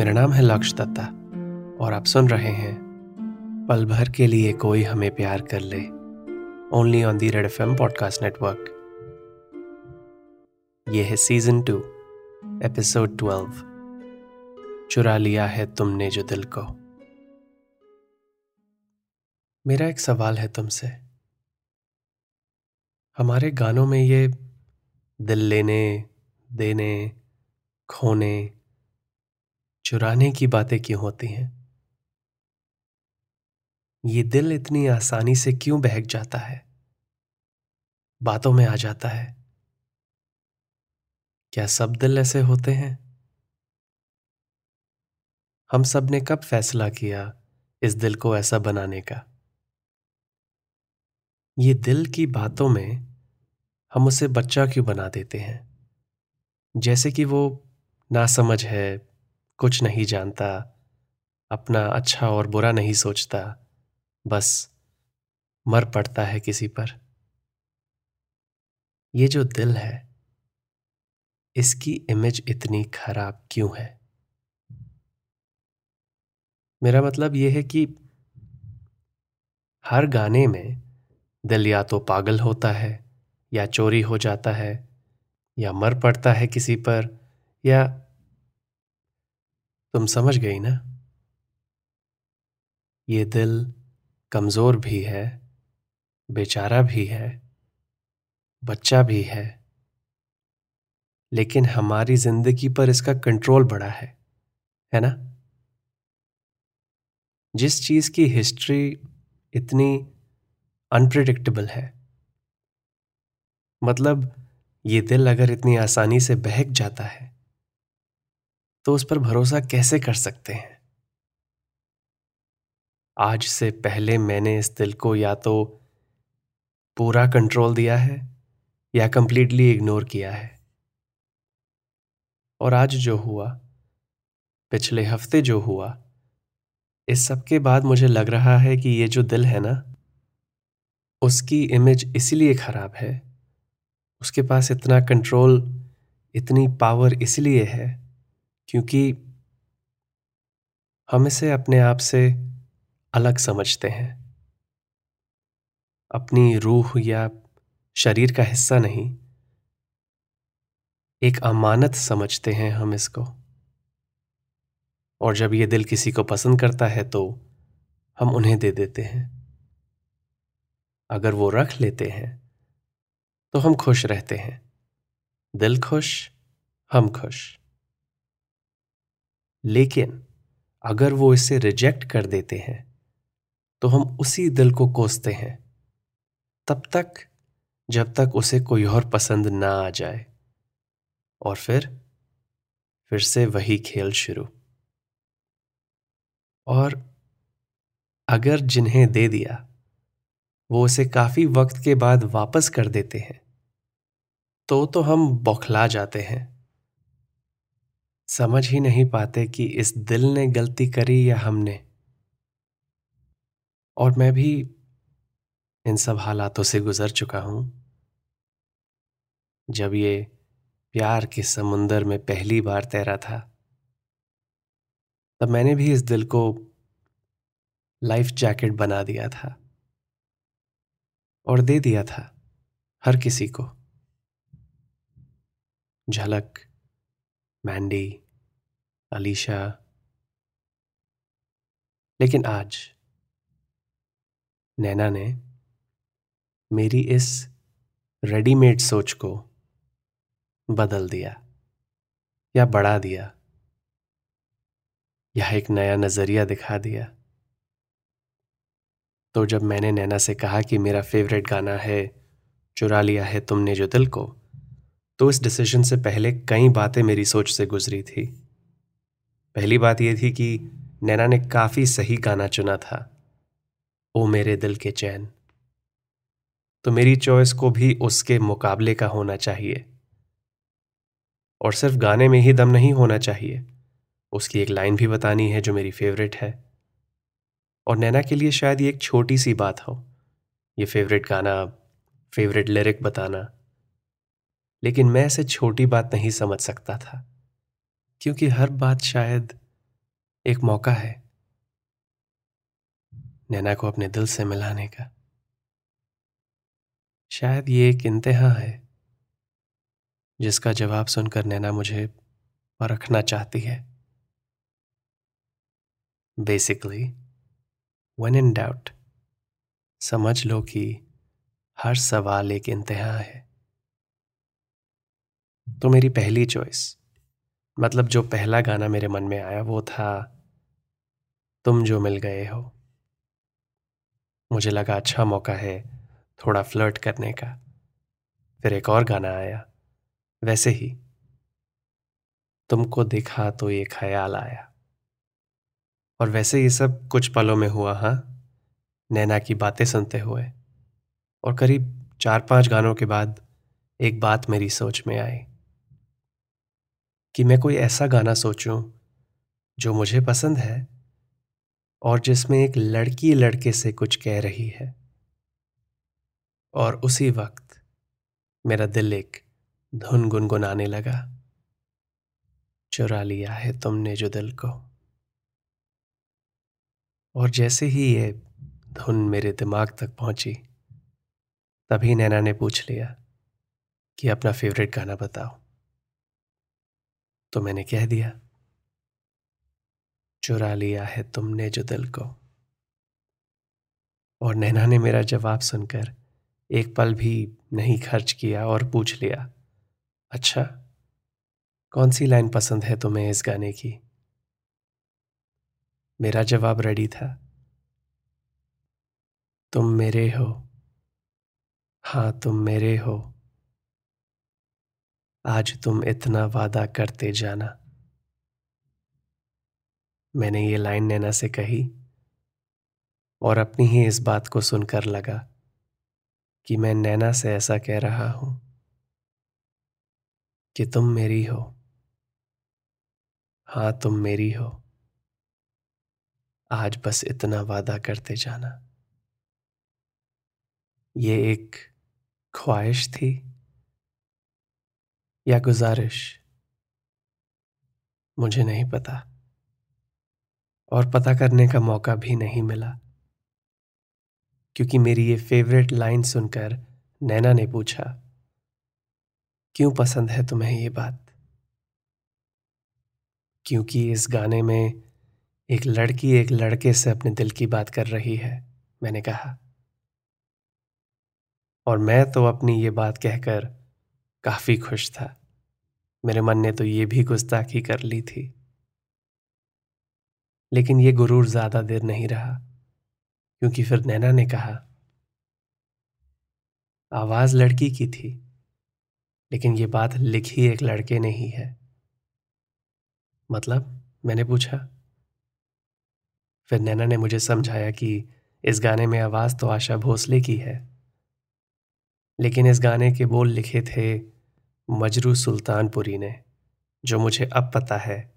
मेरा नाम है लक्ष दत्ता, और आप सुन रहे हैं, पल भर के लिए कोई हमें प्यार कर ले only on the Red FM podcast network ये है सीज़न टू एपिसोड ट्वेल्व चुरा लिया है तुमने जो दिल को। मेरा एक सवाल है तुमसे। हमारे गानों में ये दिल लेने, देने, खोने चुराने की बातें क्यों होती हैं? ये दिल इतनी आसानी से क्यों बहक जाता है? बातों में आ जाता है। क्या सब दिल ऐसे होते हैं? हम सबने कब फैसला किया इस दिल को ऐसा बनाने का? ये दिल की बातों में हम उसे बच्चा क्यों बना देते हैं? जैसे कि वो ना समझ है कुछ नहीं जानता, अपना अच्छा और बुरा नहीं सोचता, बस मर पड़ता है किसी पर। ये जो दिल है, इसकी इमेज इतनी खराब क्यों है? मेरा मतलब यह है कि हर गाने में दिल या तो पागल होता है, या चोरी हो जाता है, या मर पड़ता है किसी पर, या तुम समझ गई ना? ये दिल कमज़ोर भी है, बेचारा भी है, बच्चा भी है, लेकिन हमारी ज़िंदगी पर इसका कंट्रोल बड़ा है है ना? जिस चीज़ की हिस्ट्री इतनी अनप्रिडिक्टेबल है मतलब ये दिल अगर इतनी आसानी से बहक जाता है तो उस पर भरोसा कैसे कर सकते हैं? आज से पहले मैंने इस दिल को या तो पूरा कंट्रोल दिया है या कंप्लीटली इग्नोर किया है। और आज जो हुआ, पिछले हफ़्ते जो हुआ, इस सब के बाद मुझे लग रहा है कि ये जो दिल है ना, उसकी इमेज इसलिए खराब है, उसके पास इतना कंट्रोल इतनी पावर इसलिए है क्योंकि हम इसे अपने आप से अलग समझते हैं। अपनी रूह या शरीर का हिस्सा नहीं, एक अमानत समझते हैं हम इसको। और जब ये दिल किसी को पसंद करता है तो हम उन्हें दे देते हैं। अगर वो रख लेते हैं तो हम खुश रहते हैं। दिल खुश, हम खुश। लेकिन अगर वो इसे रिजेक्ट कर देते हैं तो हम उसी दिल को कोसते हैं। तब तक, जब तक उसे कोई और पसंद ना आ जाए। और फिर फिर से वही खेल शुरू। और अगर जिन्हें दे दिया, वो उसे काफ़ी वक्त के बाद वापस कर देते हैं तो तो हम बौखला जाते हैं। समझ ही नहीं पाते कि इस दिल ने गलती करी या हमने। और मैं भी इन सब हालातों से गुजर चुका हूँ। जब ये प्यार के समुंदर में पहली बार तैरा था, तब मैंने भी इस दिल को लाइफ जैकेट बना दिया था और दे दिया था हर किसी को। झलक मैंडी अलीशा लेकिन आज नैना ने मेरी इस रेडीमेड सोच को बदल दिया या बढ़ा दिया या एक नया नज़रिया दिखा दिया। तो जब मैंने नैना से कहा कि मेरा फेवरेट गाना है, चुरा लिया है तुमने जो दिल को तो इस डिसीज़न से पहले कई बातें मेरी सोच से गुजरी थी। पहली बात यह थी कि नैना ने काफ़ी सही गाना चुना था, ओ मेरे दिल के चैन। तो मेरी चॉइस को भी उसके मुकाबले का होना चाहिए। और सिर्फ़ गाने में ही दम नहीं होना चाहिए, उसकी एक लाइन भी बतानी है जो मेरी फेवरेट है। और नैना के लिए शायद ये एक छोटी सी बात हो, ये फेवरेट गाना फेवरेट लिरिक बताना। लेकिन मैं इसे छोटी बात नहीं समझ सकता था, क्योंकि हर बात शायद एक मौका है नैना को अपने दिल से मिलाने का। शायद ये एक इंतहा है जिसका जवाब सुनकर नैना मुझे परखना चाहती है। बेसिकली वन इन डाउट समझ लो कि हर सवाल एक इंतहा है। तो मेरी पहली चॉइस मतलब जो पहला गाना मेरे मन में आया वो था, तुम जो मिल गए हो। मुझे लगा अच्छा मौका है थोड़ा फ्लर्ट करने का। फिर एक और गाना आया, वैसे ही, तुमको देखा तो ये ख्याल आया। और वैसे ये सब कुछ पलों में हुआ हाँ नैना की बातें सुनते हुए। और करीब चार पाँच गानों के बाद एक बात मेरी सोच में आई। कि मैं कोई ऐसा गाना सोचूं, जो मुझे पसंद है और जिसमें एक लड़की लड़के से कुछ कह रही है। और उसी वक्त मेरा दिल एक धुन गुनगुनाने लगा। चुरा लिया है तुमने जो दिल को। और जैसे ही ये धुन मेरे दिमाग तक पहुँची, तभी नैना ने पूछ लिया कि अपना फेवरेट गाना बताओ। तो मैंने कह दिया, चुरा लिया है तुमने जो दिल को। और नैना ने मेरा जवाब सुनकर एक पल भी नहीं खर्च किया और पूछ लिया अच्छा कौन सी लाइन पसंद है तुम्हें इस गाने की? मेरा जवाब रेडी था, तुम मेरे हो। हाँ तुम मेरे हो। आज तुम इतना वादा करते जाना। मैंने ये लाइन नैना से कही और अपनी ही इस बात को सुनकर लगा कि मैं नैना से ऐसा कह रहा हूँ कि तुम मेरी हो। हाँ तुम मेरी हो। आज बस इतना वादा करते जाना। ये एक ख्वाहिश थी। या गुजारिश? मुझे नहीं पता। और पता करने का मौका भी नहीं मिला। क्योंकि मेरी ये फेवरेट लाइन सुनकर नैना ने पूछा, क्यों पसंद है तुम्हें ये बात? क्योंकि इस गाने में एक लड़की एक लड़के से अपने दिल की बात कर रही है, मैंने कहा। और मैं तो अपनी ये बात कहकर काफ़ी खुश था। मेरे मन ने तो ये भी गुस्ताखी कर ली थी। लेकिन ये गुरूर ज़्यादा देर नहीं रहा, क्योंकि फिर नैना ने कहा, आवाज़ लड़की की थी, लेकिन ये बात लिखी एक लड़के ने ही है। मतलब? मैंने पूछा। फिर नैना ने मुझे समझाया कि इस गाने में आवाज़ तो आशा भोसले की है, लेकिन इस गाने के बोल लिखे थे मजरू सुल्तानपुरी ने, जो मुझे अब पता है,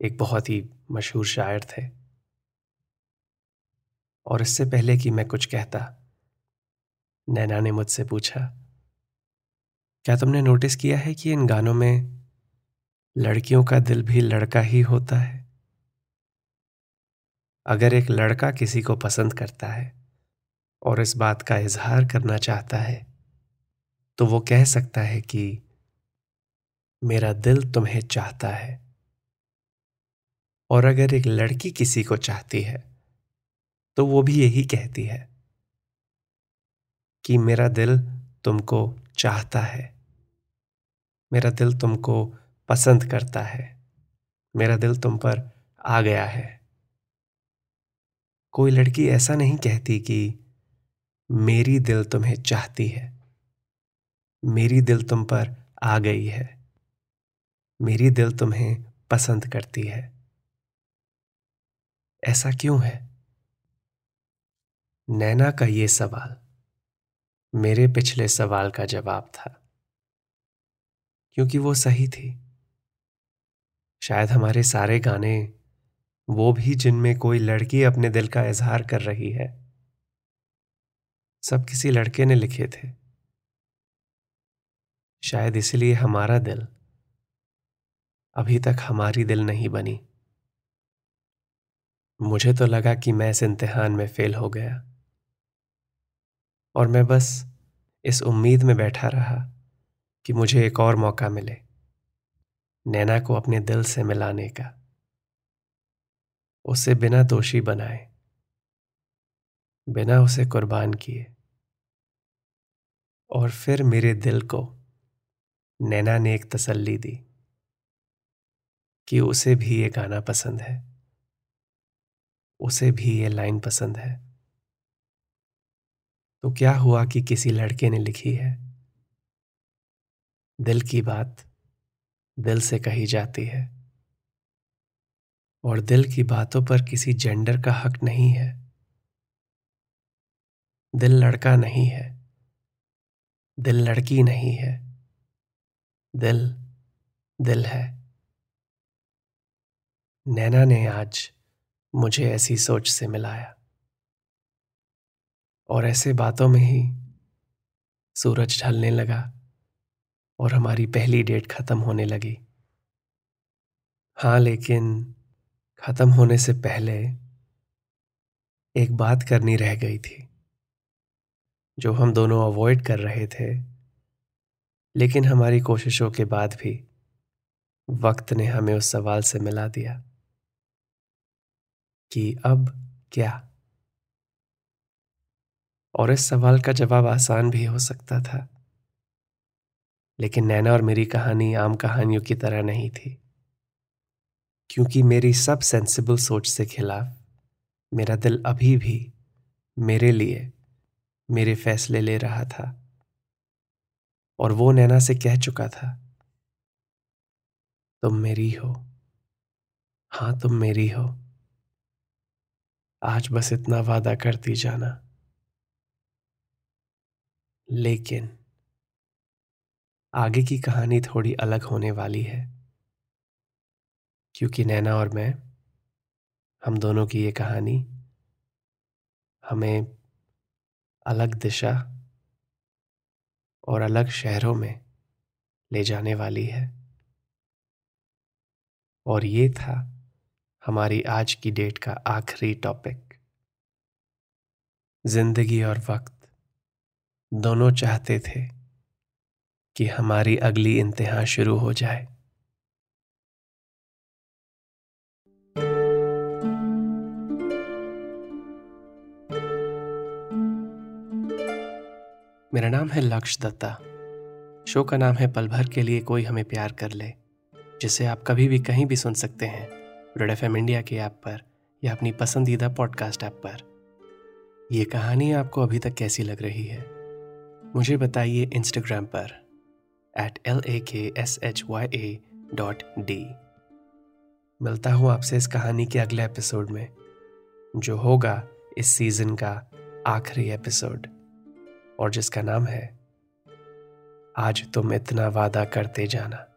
एक बहुत ही मशहूर शायर थे। और इससे पहले कि मैं कुछ कहता, नैना ने मुझसे पूछा, क्या तुमने नोटिस किया है कि इन गानों में लड़कियों का दिल भी लड़का ही होता है? अगर एक लड़का किसी को पसंद करता है और इस बात का इजहार करना चाहता है तो वो कह सकता है कि मेरा दिल तुम्हें चाहता है। और अगर एक लड़की किसी को चाहती है तो वो भी यही कहती है कि मेरा दिल तुमको चाहता है। मेरा दिल तुमको पसंद करता है। मेरा दिल तुम पर आ गया है। कोई लड़की ऐसा नहीं कहती कि मेरी दिल तुम्हें चाहती है। मेरी दिल तुम पर आ गई है। मेरी दिल तुम्हें पसंद करती है। ऐसा क्यों है? नैना का ये सवाल मेरे पिछले सवाल का जवाब था। क्योंकि वो सही थी। शायद हमारे सारे गाने वो भी जिनमें कोई लड़की अपने दिल का इजहार कर रही है। सब किसी लड़के ने लिखे थे। शायद इसलिए हमारा दिल अभी तक हमारी दिल नहीं बनी। मुझे तो लगा कि मैं इस इम्तिहान में फेल हो गया। और मैं बस इस उम्मीद में बैठा रहा कि मुझे एक और मौका मिले, नैना को अपने दिल से मिलाने का। उसे बिना दोषी बनाए, बिना उसे कुर्बान किए। और फिर मेरे दिल को नैना ने एक तसल्ली दी। कि उसे भी ये गाना पसंद है। उसे भी ये लाइन पसंद है। तो क्या हुआ कि किसी लड़के ने लिखी है? दिल की बात दिल से कही जाती है। और दिल की बातों पर किसी जेंडर का हक नहीं है। दिल लड़का नहीं है। दिल लड़की नहीं है। दिल दिल है। नैना ने आज मुझे ऐसी सोच से मिलाया। और ऐसे बातों में ही सूरज ढलने लगा और हमारी पहली डेट खत्म होने लगी। हाँ लेकिन खत्म होने से पहले एक बात करनी रह गई थी, जो हम दोनों अवॉइड कर रहे थे, लेकिन हमारी कोशिशों के बाद भी वक्त ने हमें उस सवाल से मिला दिया। कि अब क्या? और इस सवाल का जवाब आसान भी हो सकता था। लेकिन नैना और मेरी कहानी आम कहानियों की तरह नहीं थी। क्योंकि मेरी सब सेंसिबल सोच से खिलाफ मेरा दिल अभी भी मेरे लिए मेरे फैसले ले रहा था। और वो नैना से कह चुका था, तुम मेरी हो। हाँ, तुम मेरी हो। आज बस इतना वादा करती जाना। लेकिन आगे की कहानी थोड़ी अलग होने वाली है। क्योंकि नैना और मैं, हम दोनों की ये कहानी हमें अलग दिशा और अलग शहरों में ले जाने वाली है। और ये था हमारी आज की डेट का आखिरी टॉपिक ज़िंदगी और वक्त दोनों चाहते थे कि हमारी अगली इंतहा शुरू हो जाए। मेरा नाम है लक्ष्य दत्ता। शो का नाम है पल भर के लिए कोई हमें प्यार कर ले, जिसे आप कभी भी कहीं भी सुन सकते हैं। रेड एफ़ इंडिया के ऐप पर या अपनी पसंदीदा पॉडकास्ट ऐप पर। यह कहानी आपको अभी तक कैसी लग रही है? मुझे बताइए इंस्टाग्राम पर at L A K S H Y A dot D मिलता हूँ आपसे इस कहानी के अगले एपिसोड में, जो होगा इस सीज़न का आखिरी एपिसोड और जिसका नाम है, आज तुम इतना वादा करते जाना।